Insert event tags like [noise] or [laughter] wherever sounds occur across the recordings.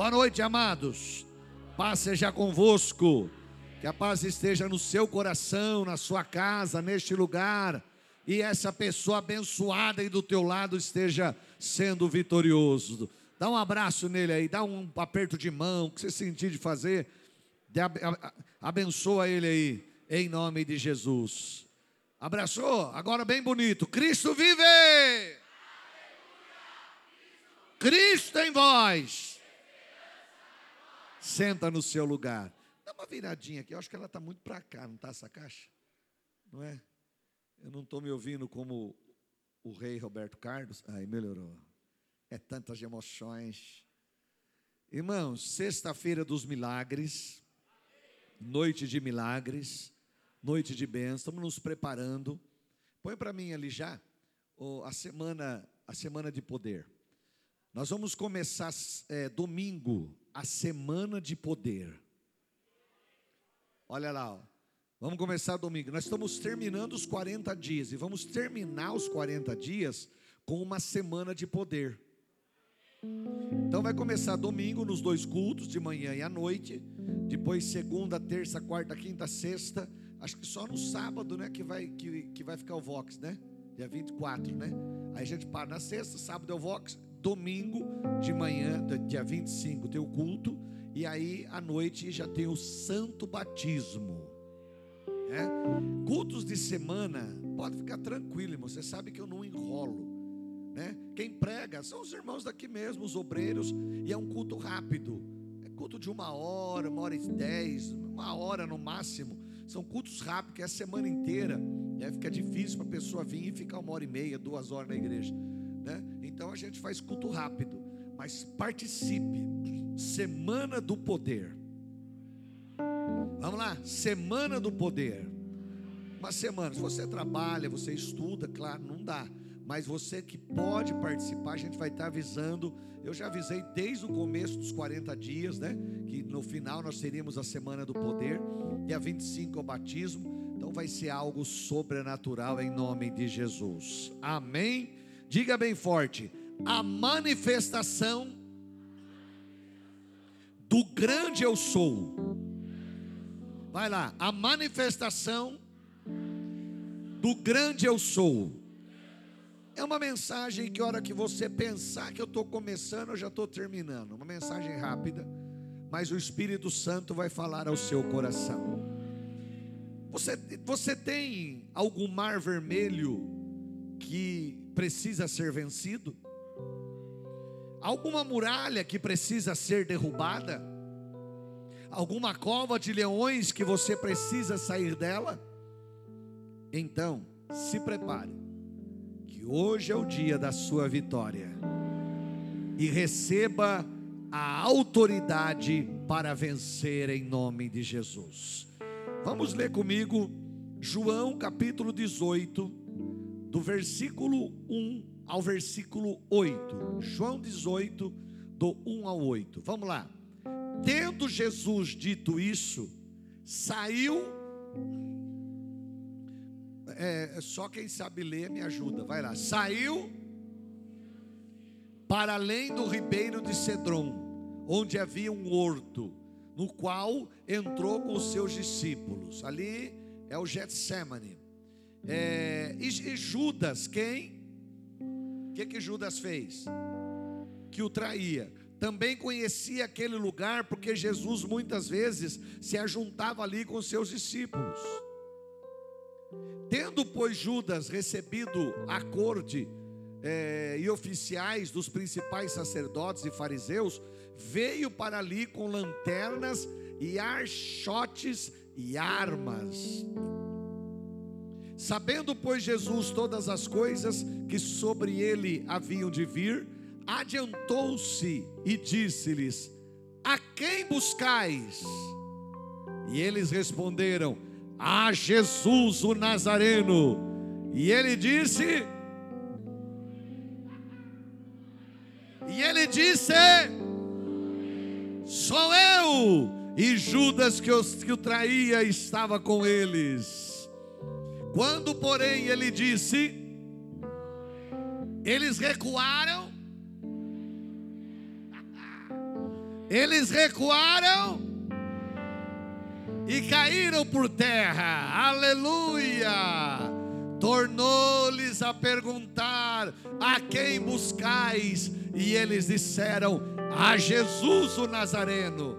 Boa noite, amados. Paz seja convosco. Que a paz esteja no seu coração, na sua casa, neste lugar. E essa pessoa abençoada aí do teu lado esteja sendo vitorioso. Dá um abraço nele aí, dá um aperto de mão, o que você sentir de fazer. Abençoa ele aí, em nome de Jesus. Abraçou? Agora bem bonito. Cristo vive! Cristo em vós. Senta no seu lugar. Dá uma viradinha aqui. Eu acho que ela está muito para cá, não está essa caixa? Não é? Eu não estou me ouvindo como o rei Roberto Carlos. Aí melhorou. É tantas emoções. Irmãos, sexta-feira dos milagres, noite de milagres, noite de bênção, estamos nos preparando. Põe para mim ali já a semana, a semana de poder. Nós vamos começar é, domingo a semana de poder. Olha lá, ó. vamos começar domingo. Nós estamos terminando os 40 dias e vamos terminar os 40 dias com uma semana de poder. Então vai começar domingo nos dois cultos, de manhã e à noite. Depois segunda, terça, quarta, quinta, sexta. Acho que só no sábado, né, que vai que, que vai ficar o Vox, né? Dia 24, né? Aí a gente para na sexta, sábado é o Vox, domingo de manhã, dia 25, tem o culto, e aí à noite já tem o santo batismo. É? Cultos de semana, pode ficar tranquilo, irmão. Você sabe que eu não enrolo. Né? Quem prega são os irmãos daqui mesmo, os obreiros, e é um culto rápido. É culto de uma hora, uma hora e dez, uma hora no máximo. São cultos rápidos, que é a semana inteira. Né? Fica difícil para a pessoa vir e ficar uma hora e meia, duas horas na igreja. Né? Então a gente faz culto rápido, mas participe. Semana do poder. Vamos lá, semana do poder. Uma semana. Se você trabalha, você estuda, claro, não dá. Mas você que pode participar, a gente vai estar avisando. Eu já avisei desde o começo dos 40 dias, né? Que no final nós teríamos a semana do poder. Dia 25 é o batismo. Então vai ser algo sobrenatural em nome de Jesus. Amém. Diga bem forte: a manifestação do grande eu sou. Vai lá, a manifestação do grande eu sou. É uma mensagem que, hora que você pensar que eu estou começando, eu já estou terminando. Uma mensagem rápida, mas o Espírito Santo vai falar ao seu coração. Você, você tem algum mar vermelho que precisa ser vencido? Alguma muralha que precisa ser derrubada? Alguma cova de leões que você precisa sair dela? Então, se prepare, que hoje é o dia da sua vitória e receba a autoridade para vencer em nome de Jesus. Vamos ler comigo João capítulo 18, do versículo 1 ao versículo 8. João 18, do 1 ao 8. Vamos lá. Tendo Jesus dito isso, saiu. É, só quem sabe ler me ajuda. Vai lá. Saiu para além do ribeiro de Cedron, onde havia um horto, no qual entrou com os seus discípulos. Ali é o Getsemane. É, e, e, Judas, quem? O que, que Judas fez? Que o traía. Também conhecia aquele lugar, porque Jesus muitas vezes se ajuntava ali com seus discípulos. Tendo, pois, Judas recebido a corte é, e oficiais dos principais sacerdotes e fariseus, veio para ali com lanternas e archotes e armas. Sabendo, pois, Jesus todas as coisas que sobre ele haviam de vir, adiantou-se e disse-lhes: A quem buscais? E eles responderam: A Jesus o Nazareno. E ele disse: E ele disse: Sou eu. E Judas que, o traía estava com eles. Quando, porém, ele disse, eles recuaram. Eles recuaram e caíram por terra. Aleluia! Tornou-lhes a perguntar: A quem buscais? E eles disseram: A Jesus o Nazareno.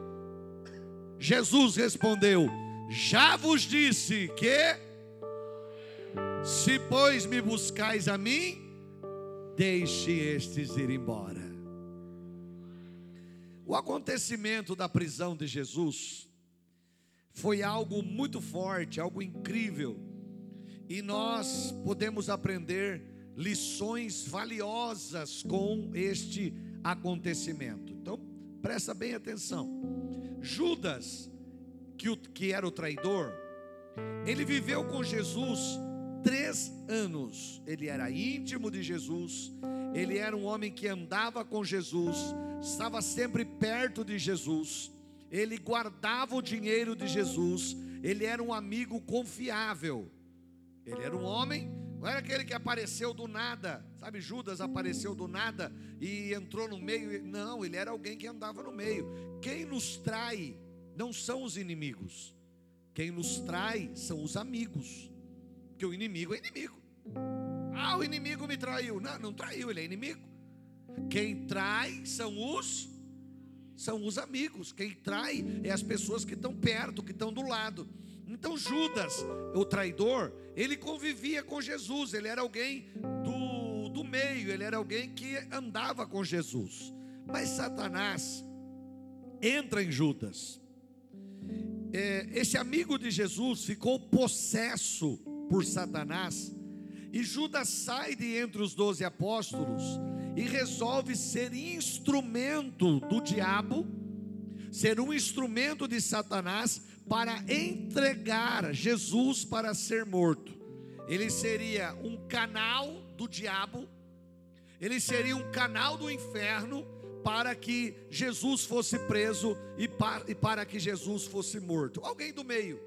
Jesus respondeu: Já vos disse que, se pois me buscais a mim, deixe estes ir embora. O acontecimento da prisão de Jesus foi algo muito forte, algo incrível, e nós podemos aprender lições valiosas com este acontecimento. Então, presta bem atenção. Judas, que, o, que era o traidor, ele viveu com Jesus três anos. Ele era íntimo de Jesus, ele era um homem que andava com Jesus, estava sempre perto de Jesus, ele guardava o dinheiro de Jesus, ele era um amigo confiável. Ele era um homem, não era aquele que apareceu do nada, sabe? Judas apareceu do nada e entrou no meio. Não, ele era alguém que andava no meio. Quem nos trai não são os inimigos, quem nos trai são os amigos, porque o inimigo é inimigo. Ah, o inimigo me traiu. Não, não traiu, ele é inimigo. Quem trai são os são os amigos. Quem trai é as pessoas que estão perto, que estão do lado. Então Judas, o traidor, ele convivia com Jesus, ele era alguém do, do meio, ele era alguém que andava com Jesus. Mas Satanás entra em Judas. É, esse amigo de Jesus ficou possesso por Satanás, e Judas sai de entre os doze apóstolos e resolve ser instrumento do diabo, ser um instrumento de Satanás para entregar Jesus para ser morto. Ele seria um canal do diabo, ele seria um canal do inferno para que Jesus fosse preso e para, e para que Jesus fosse morto. Alguém do meio,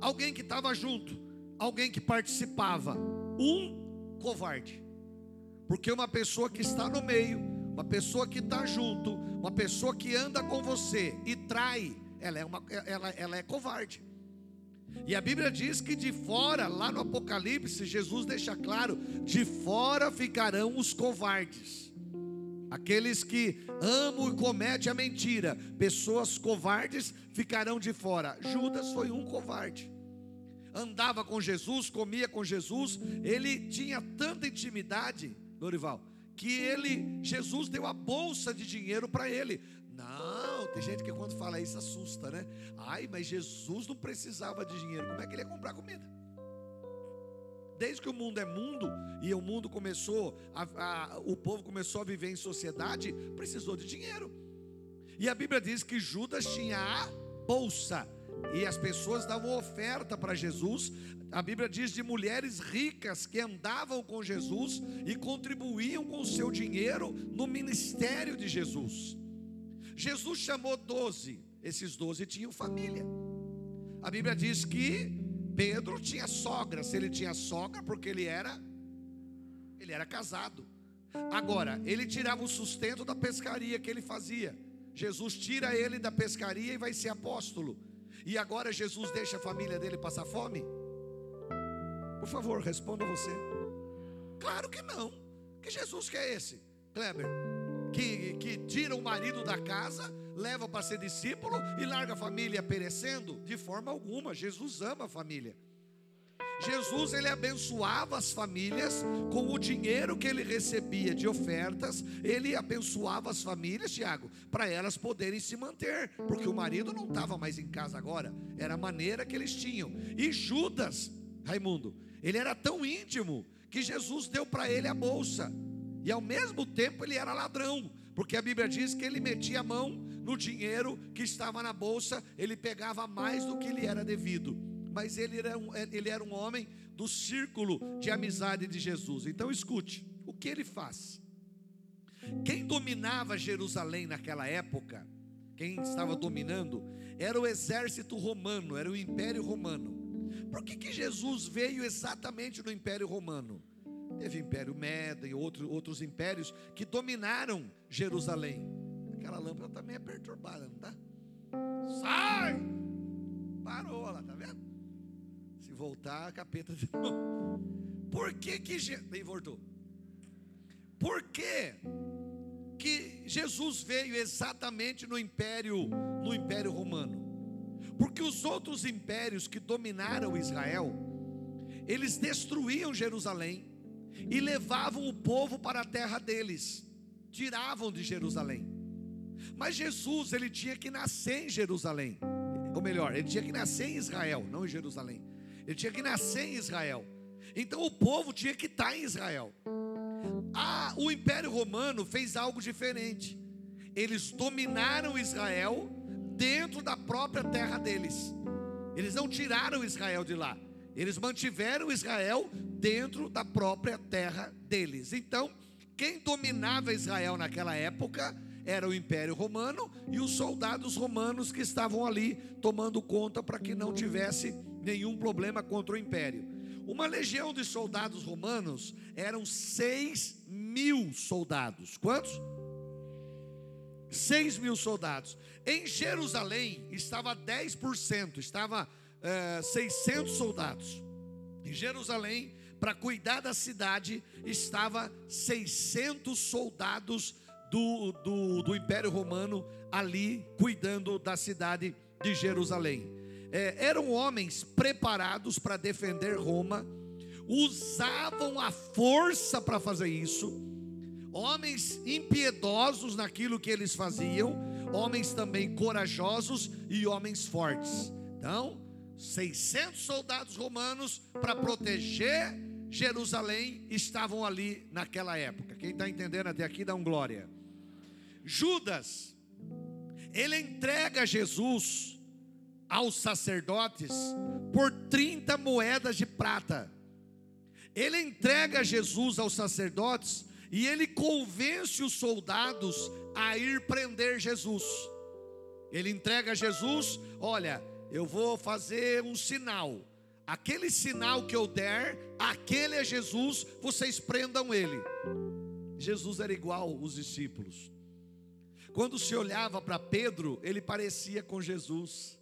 alguém que estava junto, alguém que participava, um covarde. Porque uma pessoa que está no meio, uma pessoa que está junto, uma pessoa que anda com você e trai, ela é, uma, ela, ela é covarde. E a Bíblia diz que de fora, lá no Apocalipse, Jesus deixa claro: de fora ficarão os covardes. Aqueles que amam e cometem a mentira, pessoas covardes ficarão de fora. Judas foi um covarde andava com Jesus, comia com Jesus, ele tinha tanta intimidade Dorival, que ele, Jesus deu a bolsa de dinheiro para ele. Não, tem gente que quando fala isso assusta, né? Ai, mas Jesus não precisava de dinheiro, como é que ele ia comprar comida? Desde que o mundo é mundo e o mundo começou, a, a, o povo começou a viver em sociedade, precisou de dinheiro. E a Bíblia diz que Judas tinha a bolsa e as pessoas davam oferta para Jesus. A Bíblia diz de mulheres ricas que andavam com Jesus e contribuíam com o seu dinheiro no ministério de Jesus. Jesus chamou doze, esses doze tinham família. A Bíblia diz que Pedro tinha sogra, se ele tinha sogra, porque ele era ele era casado. Agora, ele tirava o sustento da pescaria que ele fazia. Jesus tira ele da pescaria e vai ser apóstolo. E agora Jesus deixa a família dele passar fome? Por favor, responda você. Claro que não. Que Jesus que é esse? Kleber, que, que tira o marido da casa, leva para ser discípulo e larga a família perecendo? De forma alguma. Jesus ama a família. Jesus ele abençoava as famílias com o dinheiro que ele recebia de ofertas, ele abençoava as famílias, Tiago, para elas poderem se manter, porque o marido não estava mais em casa agora, era a maneira que eles tinham. E Judas, Raimundo, ele era tão íntimo que Jesus deu para ele a bolsa, e ao mesmo tempo ele era ladrão, porque a Bíblia diz que ele metia a mão no dinheiro que estava na bolsa, ele pegava mais do que lhe era devido mas ele era, um, ele era um homem do círculo de amizade de Jesus. Então escute, o que ele faz? Quem dominava Jerusalém naquela época, quem estava dominando, era o exército romano, era o império romano. Por que, que Jesus veio exatamente no império romano? Teve o império Meda e outro, outros impérios que dominaram Jerusalém. Aquela lâmpada também é perturbada, não tá? Sai! Parou lá, tá vendo? Voltar, a capeta de [laughs] novo. Por que que Jesus. voltou. Por que que Jesus veio exatamente no império, no império romano? Porque os outros impérios que dominaram Israel, eles destruíam Jerusalém e levavam o povo para a terra deles, tiravam de Jerusalém. Mas Jesus, ele tinha que nascer em Jerusalém, ou melhor, ele tinha que nascer em Israel, não em Jerusalém. Ele tinha que nascer em Israel. Então o povo tinha que estar em Israel. Ah, o Império Romano fez algo diferente. Eles dominaram Israel dentro da própria terra deles. Eles não tiraram Israel de lá. Eles mantiveram Israel dentro da própria terra deles. Então, quem dominava Israel naquela época era o Império Romano e os soldados romanos que estavam ali tomando conta para que não tivesse nenhum problema contra o Império. Uma legião de soldados romanos eram 6 mil soldados. Quantos? 6 mil soldados. Em Jerusalém estava 10%, estava é, 600 soldados. Em Jerusalém, para cuidar da cidade, estava 600 soldados do, do, do Império Romano ali cuidando da cidade de Jerusalém. É, eram homens preparados para defender Roma, usavam a força para fazer isso homens impiedosos naquilo que eles faziam, homens também corajosos e homens fortes. Então, 600 soldados romanos para proteger Jerusalém estavam ali naquela época. Quem está entendendo até aqui, dá um glória. Judas, ele entrega Jesus aos sacerdotes por 30 moedas de prata. Ele entrega Jesus aos sacerdotes e ele convence os soldados a ir prender Jesus. Ele entrega Jesus: olha, eu vou fazer um sinal. Aquele sinal que eu der, aquele é Jesus, vocês prendam ele. Jesus era igual os discípulos. Quando se olhava para Pedro, ele parecia com Jesus.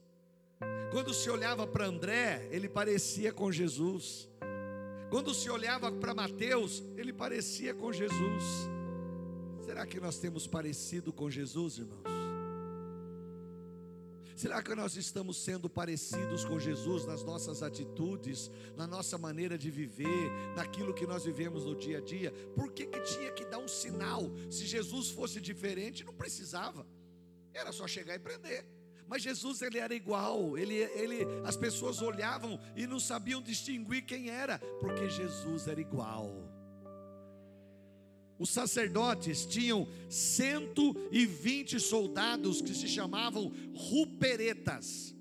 Quando se olhava para André, ele parecia com Jesus. Quando se olhava para Mateus, ele parecia com Jesus. Será que nós temos parecido com Jesus, irmãos? Será que nós estamos sendo parecidos com Jesus nas nossas atitudes, na nossa maneira de viver, naquilo que nós vivemos no dia a dia? Por que, que tinha que dar um sinal? Se Jesus fosse diferente, não precisava, era só chegar e prender. Mas Jesus ele era igual, ele, ele, as pessoas olhavam e não sabiam distinguir quem era, porque Jesus era igual. Os sacerdotes tinham 120 soldados que se chamavam ruperetas.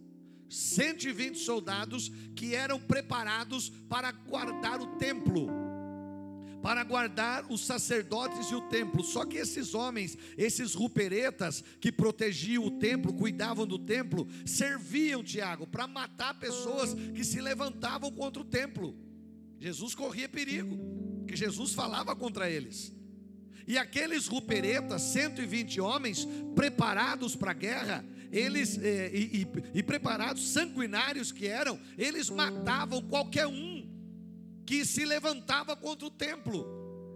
120 soldados que eram preparados para guardar o templo para guardar os sacerdotes e o templo. Só que esses homens, esses ruperetas que protegiam o templo, cuidavam do templo, serviam, Tiago, para matar pessoas que se levantavam contra o templo. Jesus corria perigo, que Jesus falava contra eles. E aqueles ruperetas, 120 homens, preparados para a guerra, eles eh, e, e, e preparados, sanguinários que eram, eles matavam qualquer um que se levantava contra o templo.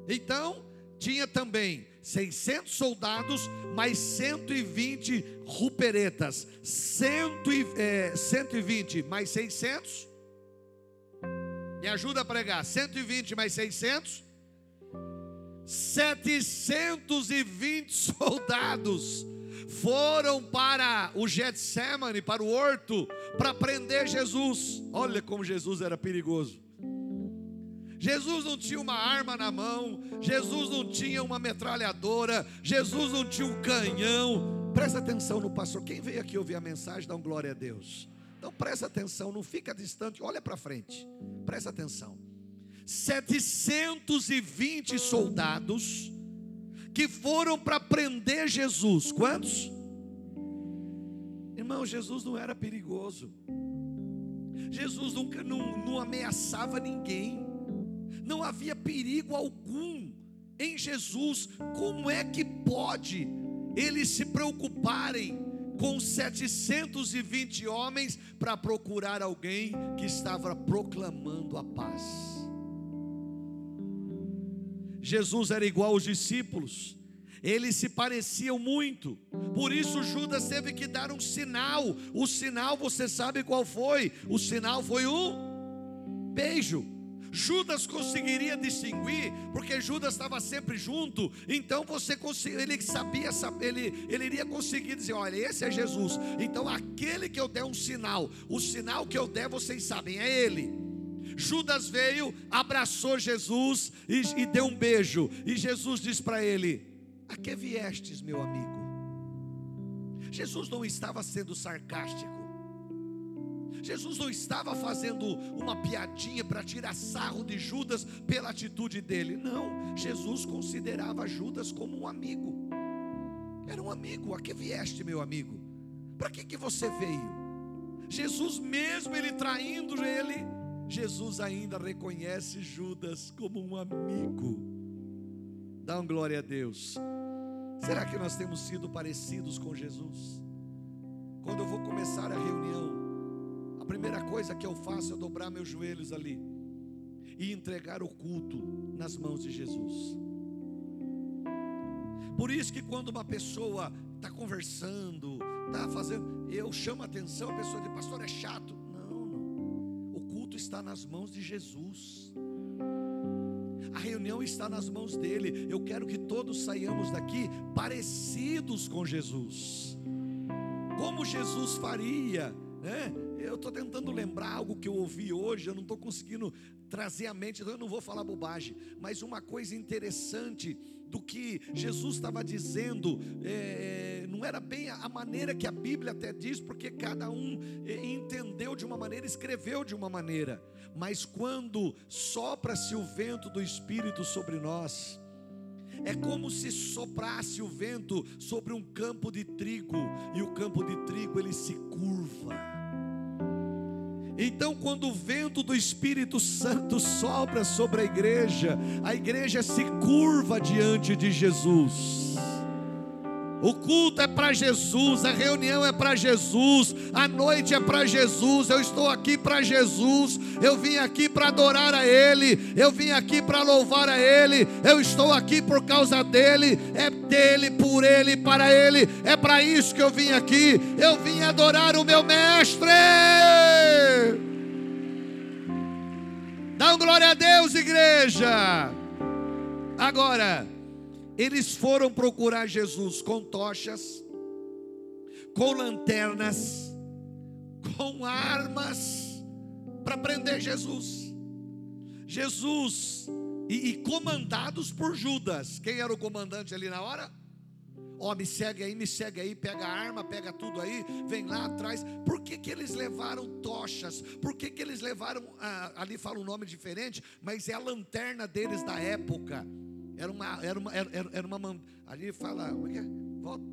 Então, tinha também 600 soldados, mais 120 ruperetas. 100, é, 120 mais 600. Me ajuda a pregar. 120 mais 600. 720 soldados foram para o Getsemane, para o horto, para prender Jesus. Olha como Jesus era perigoso. Jesus não tinha uma arma na mão, Jesus não tinha uma metralhadora, Jesus não tinha um canhão. Presta atenção no pastor. Quem veio aqui ouvir a mensagem, dá um glória a Deus. Então presta atenção, não fica distante, olha para frente. Presta atenção. 720 soldados que foram para prender Jesus. Quantos? Irmão, Jesus não era perigoso. Jesus nunca não, não ameaçava ninguém não havia perigo algum em Jesus. Como é que pode eles se preocuparem com 720 homens para procurar alguém que estava proclamando a paz. Jesus era igual aos discípulos, eles se pareciam muito, por isso Judas teve que dar um sinal. O sinal, você sabe qual foi? O sinal foi um beijo. Judas conseguiria distinguir, porque Judas estava sempre junto, então você ele sabia, ele, ele iria conseguir dizer: olha, esse é Jesus, então aquele que eu der um sinal, o sinal que eu der, vocês sabem, é ele. Judas veio, abraçou Jesus e, e deu um beijo, e Jesus disse para ele: A que viestes, meu amigo? Jesus não estava sendo sarcástico. Jesus não estava fazendo uma piadinha para tirar sarro de Judas pela atitude dele. Não, Jesus considerava Judas como um amigo. Era um amigo. A que vieste, meu amigo? Para que, que você veio? Jesus, mesmo ele traindo ele, Jesus ainda reconhece Judas como um amigo. Dá um glória a Deus. Será que nós temos sido parecidos com Jesus? Quando eu vou começar a reunião, primeira coisa que eu faço é dobrar meus joelhos ali e entregar o culto nas mãos de Jesus. Por isso que quando uma pessoa está conversando, está fazendo, eu chamo a atenção, a pessoa diz, pastor, é chato. Não, não. O culto está nas mãos de Jesus. A reunião está nas mãos dele. Eu quero que todos saiamos daqui parecidos com Jesus. Como Jesus faria, né? Eu estou tentando lembrar algo que eu ouvi hoje, eu não estou conseguindo trazer à mente, então eu não vou falar bobagem. Mas uma coisa interessante do que Jesus estava dizendo, é, não era bem a maneira que a Bíblia até diz, porque cada um é, entendeu de uma maneira, escreveu de uma maneira. Mas quando sopra-se o vento do Espírito sobre nós, é como se soprasse o vento sobre um campo de trigo, e o campo de trigo ele se curva então, quando o vento do Espírito Santo sopra sobre a igreja, a igreja se curva diante de Jesus. O culto é para Jesus, a reunião é para Jesus, a noite é para Jesus. Eu estou aqui para Jesus, eu vim aqui para adorar a Ele, eu vim aqui para louvar a Ele, eu estou aqui por causa dEle, é dEle, por Ele, para Ele, é para isso que eu vim aqui. Eu vim adorar o meu Mestre. Dá um glória a Deus, igreja. Agora, eles foram procurar Jesus com tochas, com lanternas, com armas, para prender Jesus. Jesus, e, e, comandados por Judas. Quem era o comandante ali na hora? Ó, oh, me segue aí, me segue aí, pega a arma, pega tudo aí, vem lá atrás. Por que, que eles levaram tochas? Por que, que eles levaram, ah, ali fala um nome diferente, mas é a lanterna deles da época. Era uma, era uma, era, era uma, ali fala, como é que é? Volta,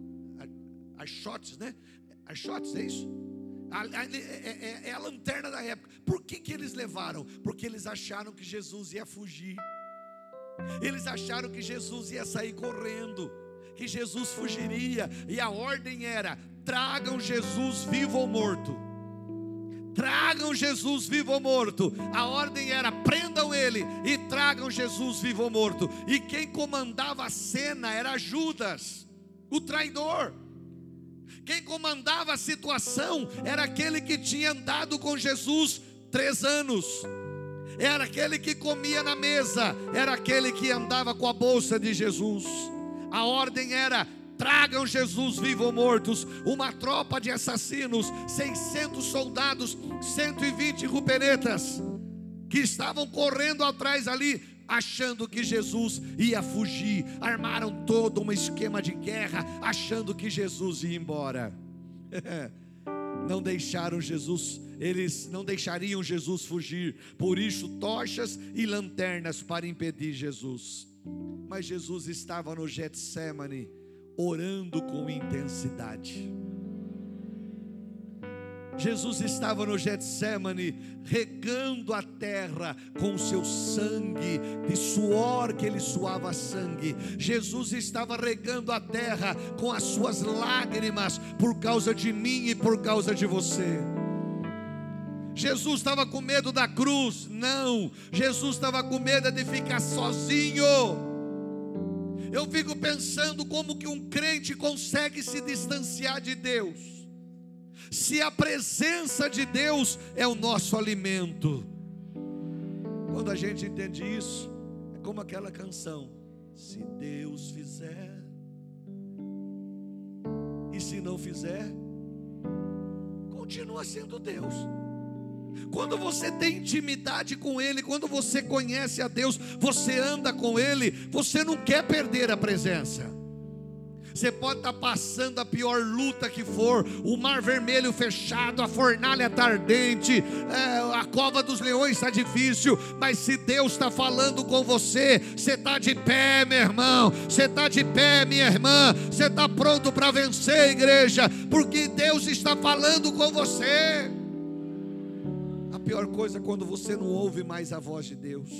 as shots, né? As shots, é isso? É, é, é, a lanterna da época. Por que, que eles levaram? Porque eles acharam que Jesus ia fugir. Eles acharam que Jesus ia sair correndo, que Jesus fugiria, e a ordem era: tragam Jesus vivo ou morto tragam Jesus vivo ou morto. A ordem era: prendam ele e tragam Jesus vivo ou morto. E quem comandava a cena era Judas, o traidor. Quem comandava a situação era aquele que tinha andado com Jesus três anos. Era aquele que comia na mesa, era aquele que andava com a bolsa de Jesus. A ordem era: tragam Jesus vivo ou mortos, uma tropa de assassinos, 600 soldados, 120 rupenetas, que estavam correndo atrás ali, achando que Jesus ia fugir, armaram todo um esquema de guerra, achando que Jesus ia embora. [laughs] não deixaram Jesus, eles não deixariam Jesus fugir, por isso tochas e lanternas para impedir Jesus. Mas Jesus estava no Getsemane, orando com intensidade. Jesus estava no Getsemane, regando a terra com o seu sangue, de suor que ele suava sangue. Jesus estava regando a terra com as suas lágrimas, por causa de mim e por causa de você. Jesus estava com medo da cruz? Não. Jesus estava com medo de ficar sozinho. Eu fico pensando como que um crente consegue se distanciar de Deus se a presença de Deus é o nosso alimento. Quando a gente entende isso, é como aquela canção: se Deus fizer, e se não fizer, continua sendo Deus. Quando você tem intimidade com Ele, quando você conhece a Deus, você anda com Ele, você não quer perder a presença. Você pode estar passando a pior luta que for, o mar vermelho fechado, a fornalha está ardente, é, a cova dos leões está difícil, mas se Deus está falando com você, você está de pé, meu irmão, você está de pé, minha irmã, você está pronto para vencer, igreja, porque Deus está falando com você. Pior coisa é quando você não ouve mais a voz de Deus.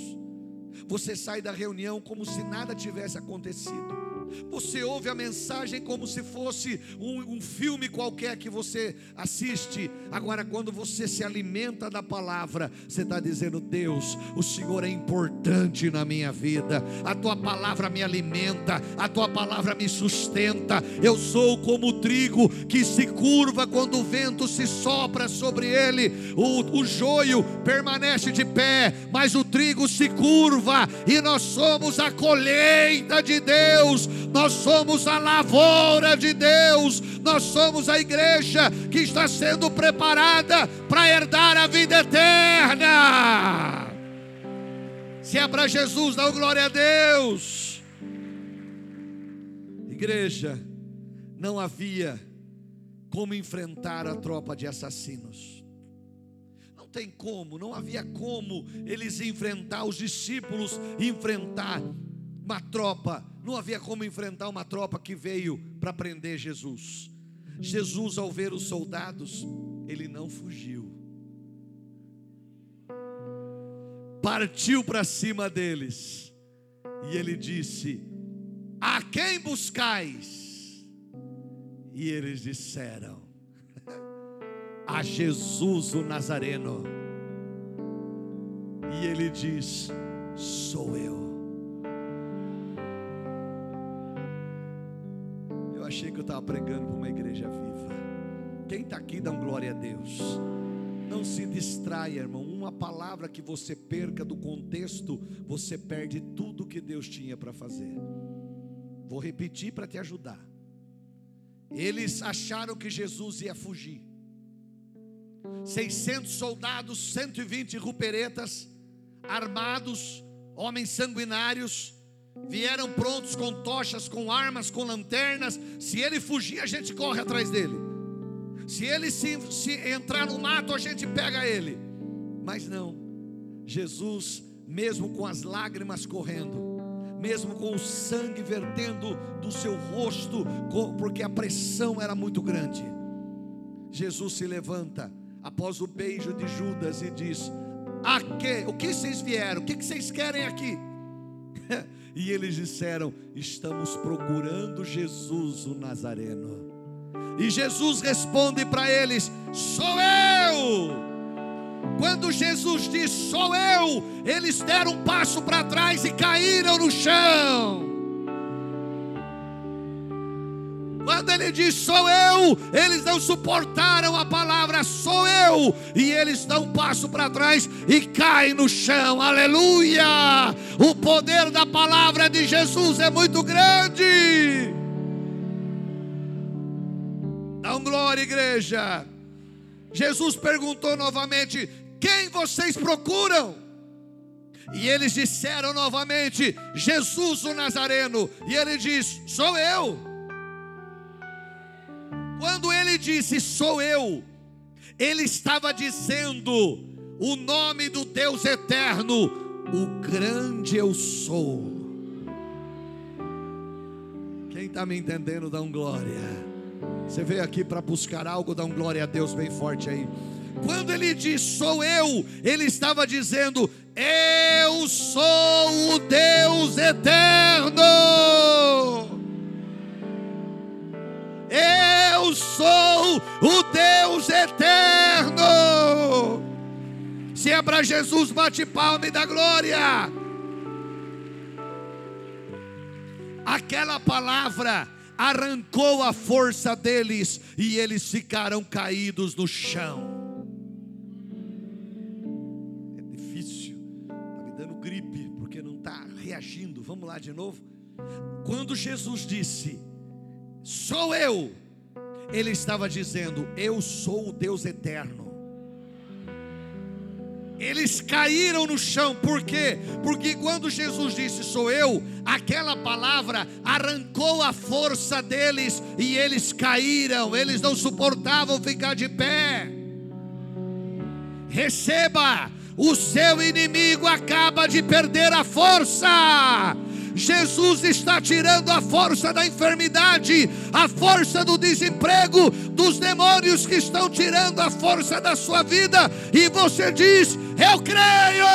Você sai da reunião como se nada tivesse acontecido. Você ouve a mensagem como se fosse um, um, filme qualquer que você assiste. Agora, quando você se alimenta da palavra, você está dizendo: Deus, o Senhor é importante na minha vida. A tua palavra me alimenta, a tua palavra me sustenta. Eu sou como o trigo que se curva quando o vento se sopra sobre ele. O, o joio permanece de pé, mas o trigo se curva, e nós somos a colheita de Deus nós somos a lavoura de Deus, nós somos a igreja que está sendo preparada para herdar a vida eterna. Se é para Jesus, dá glória a Deus. Igreja, não havia como enfrentar a tropa de assassinos. Não tem como, não havia como eles enfrentar os discípulos, enfrentar uma tropa, não havia como enfrentar uma tropa que veio para prender Jesus. Jesus, ao ver os soldados, ele não fugiu, partiu para cima deles, e ele disse: A quem buscais? E eles disseram: [laughs] A Jesus o Nazareno. E ele diz: Sou eu. Estava pregando para uma igreja viva. Quem está aqui dá um glória a Deus. Não se distraia, irmão. Uma palavra que você perca do contexto, você perde tudo que Deus tinha para fazer. Vou repetir para te ajudar. Eles acharam que Jesus ia fugir. 600 soldados, 120 ruperetas, armados, homens sanguinários, vieram prontos com tochas, com armas, com lanternas. Se ele fugir, a gente corre atrás dele. Se ele se, se entrar no mato, a gente pega ele. Mas não, Jesus, mesmo com as lágrimas correndo, mesmo com o sangue vertendo do seu rosto, porque a pressão era muito grande, Jesus se levanta após o beijo de Judas e diz: A que? O que vocês vieram? O que vocês querem aqui? [laughs] E eles disseram: Estamos procurando Jesus o Nazareno. E Jesus responde para eles: Sou eu. Quando Jesus diz sou eu, eles deram um passo para trás e caíram no chão. Quando ele diz sou eu, eles não suportaram a palavra sou eu, e eles dão um passo para trás e caem no chão. Aleluia! O poder da palavra de Jesus é muito grande. Dá um glória, igreja. Jesus perguntou novamente: Quem vocês procuram? E eles disseram novamente: Jesus o Nazareno. E ele diz: Sou eu. Quando ele disse sou eu, ele estava dizendo o nome do Deus eterno, o grande eu sou. Quem está me entendendo, dá um glória. Você veio aqui para buscar algo, dá um glória a Deus bem forte aí. Quando ele diz sou eu, ele estava dizendo: Eu sou o Deus eterno. Eu sou o Deus eterno. Se é para Jesus, bate palma e dá glória. Aquela palavra arrancou a força deles e eles ficaram caídos no chão. É difícil, está me dando gripe, porque não está reagindo. Vamos lá de novo. Quando Jesus disse, Sou eu, ele estava dizendo, Eu sou o Deus eterno. Eles caíram no chão, por quê? Porque quando Jesus disse sou eu, aquela palavra arrancou a força deles e eles caíram, eles não suportavam ficar de pé. Receba, o seu inimigo acaba de perder a força. Jesus está tirando a força da enfermidade, a força do desemprego, dos demônios que estão tirando a força da sua vida, e você diz: Eu creio.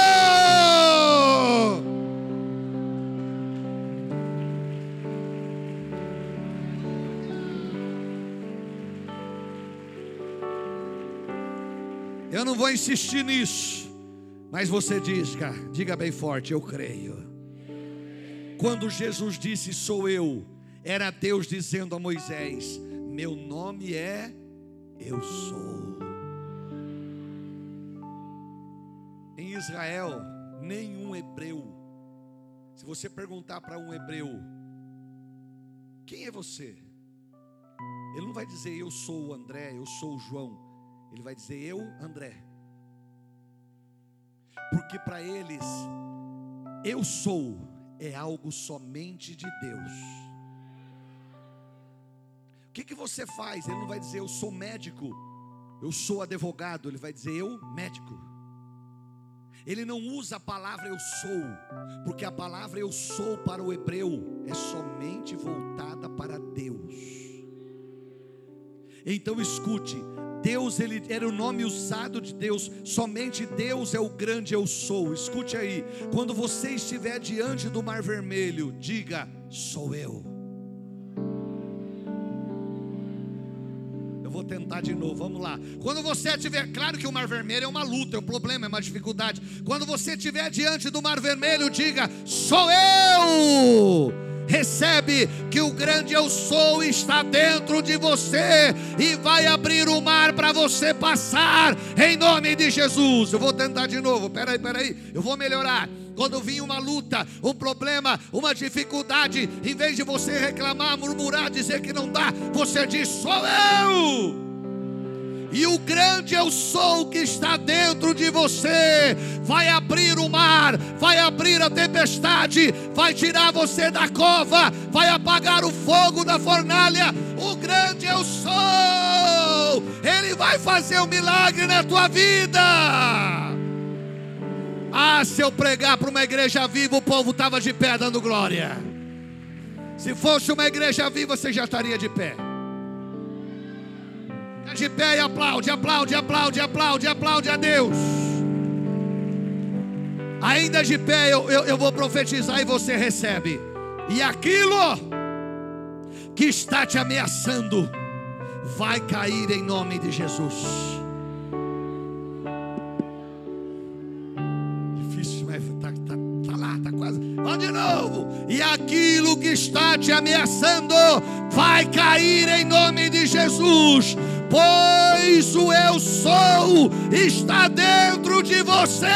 Eu não vou insistir nisso, mas você diz, cara, diga bem forte: Eu creio. Quando Jesus disse sou eu, era Deus dizendo a Moisés: Meu nome é Eu sou. Em Israel, nenhum hebreu, se você perguntar para um hebreu, quem é você? Ele não vai dizer eu sou o André, eu sou o João. Ele vai dizer eu, André. Porque para eles, eu sou é algo somente de Deus. O que, que você faz? Ele não vai dizer eu sou médico, eu sou advogado, ele vai dizer eu médico. Ele não usa a palavra eu sou, porque a palavra eu sou para o hebreu é somente voltada para Deus. Então escute, Deus ele era o nome usado de Deus, somente Deus é o grande eu sou. Escute aí, quando você estiver diante do mar vermelho, diga: sou eu. Eu vou tentar de novo, vamos lá. Quando você estiver, claro que o mar vermelho é uma luta, é um problema, é uma dificuldade. Quando você estiver diante do mar vermelho, diga: sou eu recebe que o grande eu sou está dentro de você e vai abrir o mar para você passar em nome de Jesus. Eu vou tentar de novo. Peraí, peraí, eu vou melhorar. Quando vir uma luta, um problema, uma dificuldade, em vez de você reclamar, murmurar, dizer que não dá, você diz: sou eu e o grande eu sou que está dentro de você vai abrir o mar, vai abrir a tempestade, vai tirar você da cova, vai apagar o fogo da fornalha. O grande eu sou, ele vai fazer um milagre na tua vida. Ah, se eu pregar para uma igreja viva, o povo estava de pé dando glória. Se fosse uma igreja viva, você já estaria de pé de pé e aplaude, aplaude, aplaude, aplaude, aplaude a Deus. Ainda de pé eu, eu, eu vou profetizar e você recebe. E aquilo que está te ameaçando vai cair em nome de Jesus. Difícil, mas tá, tá, tá lá, tá quase. Vamos de novo. E aquilo que está te ameaçando vai cair em nome de Jesus pois o eu sou está dentro de você.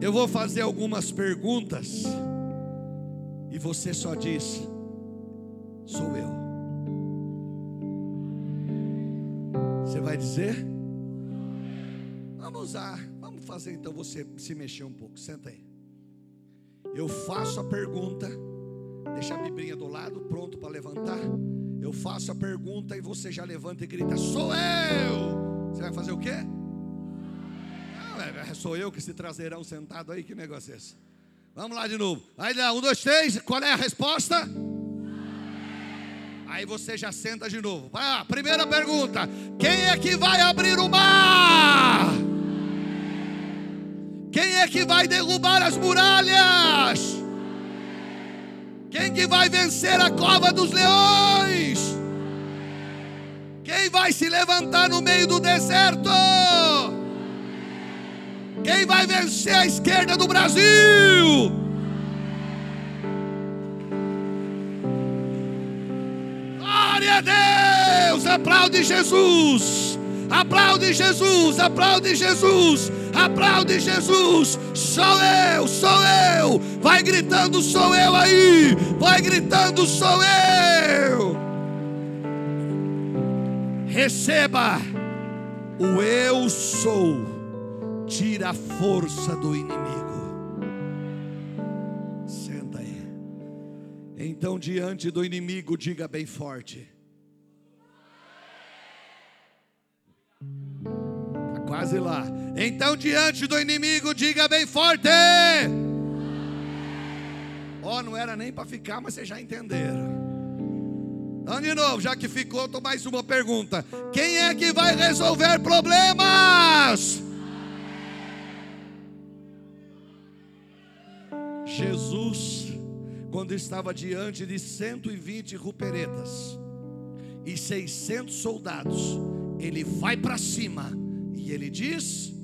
Eu vou fazer algumas perguntas e você só diz: sou eu. Você vai dizer? Vamos lá, vamos fazer então você se mexer um pouco. Senta aí. Eu faço a pergunta, deixa a Biblinha do lado, pronto para levantar. Eu faço a pergunta e você já levanta e grita: Sou eu! Você vai fazer o quê? Ah, sou eu que se trazerão sentado aí, que negócio é esse? Vamos lá de novo. Aí dá, um, dois, três, qual é a resposta? Aí você já senta de novo. Ah, primeira pergunta: quem é que vai abrir o mar? Quem é que vai derrubar as muralhas? Quem que vai vencer a cova dos leões? Quem vai se levantar no meio do deserto? Quem vai vencer a esquerda do Brasil? Glória a Deus! Aplaude Jesus! Aplaude Jesus! Aplaude Jesus! Aplaude Jesus! Sou eu, sou eu! Vai gritando, sou eu aí! Vai gritando, sou eu! Receba o eu sou, tira a força do inimigo. Senta aí. Então, diante do inimigo, diga bem forte. Quase lá. Então, diante do inimigo, diga bem forte. Ó, oh, não era nem para ficar, mas vocês já entenderam. Então, de novo, já que ficou, estou mais uma pergunta: quem é que vai resolver problemas? Jesus, quando estava diante de 120 ruperetas e 600 soldados, ele vai para cima e ele diz: [laughs]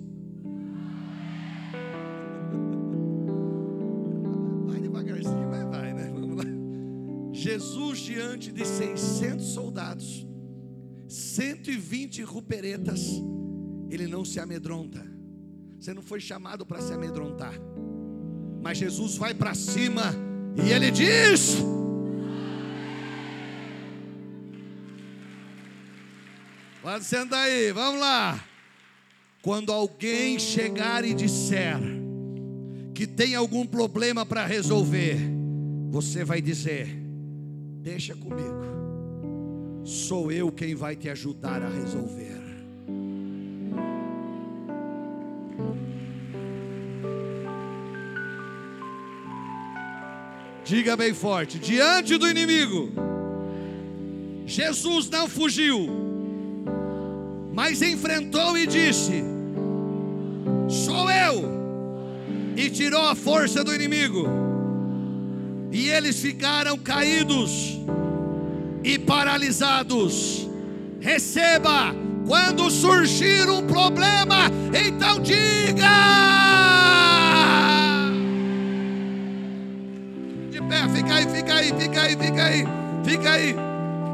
Jesus diante de 600 soldados, 120 ruperetas, ele não se amedronta. Você não foi chamado para se amedrontar. Mas Jesus vai para cima e ele diz: Pode sentar aí, vamos lá. Quando alguém chegar e disser que tem algum problema para resolver, você vai dizer: Deixa comigo. Sou eu quem vai te ajudar a resolver. Diga bem forte: diante do inimigo, Jesus não fugiu, mas enfrentou e disse: Sou eu, e tirou a força do inimigo e eles ficaram caídos e paralisados. Receba, quando surgir um problema, então diga. De pé, fica aí, fica aí, fica aí, fica aí, fica aí.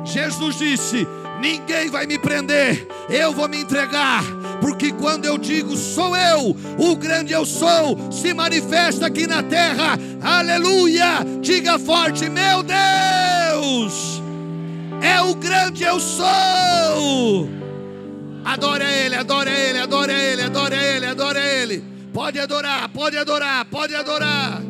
Jesus disse: Ninguém vai me prender, eu vou me entregar porque quando eu digo sou eu, o grande eu sou se manifesta aqui na terra. Aleluia! Diga forte, meu Deus! É o grande eu sou. Adore a Ele, adore a Ele, adore a Ele, adore a Ele, adore a Ele. Pode adorar, pode adorar, pode adorar.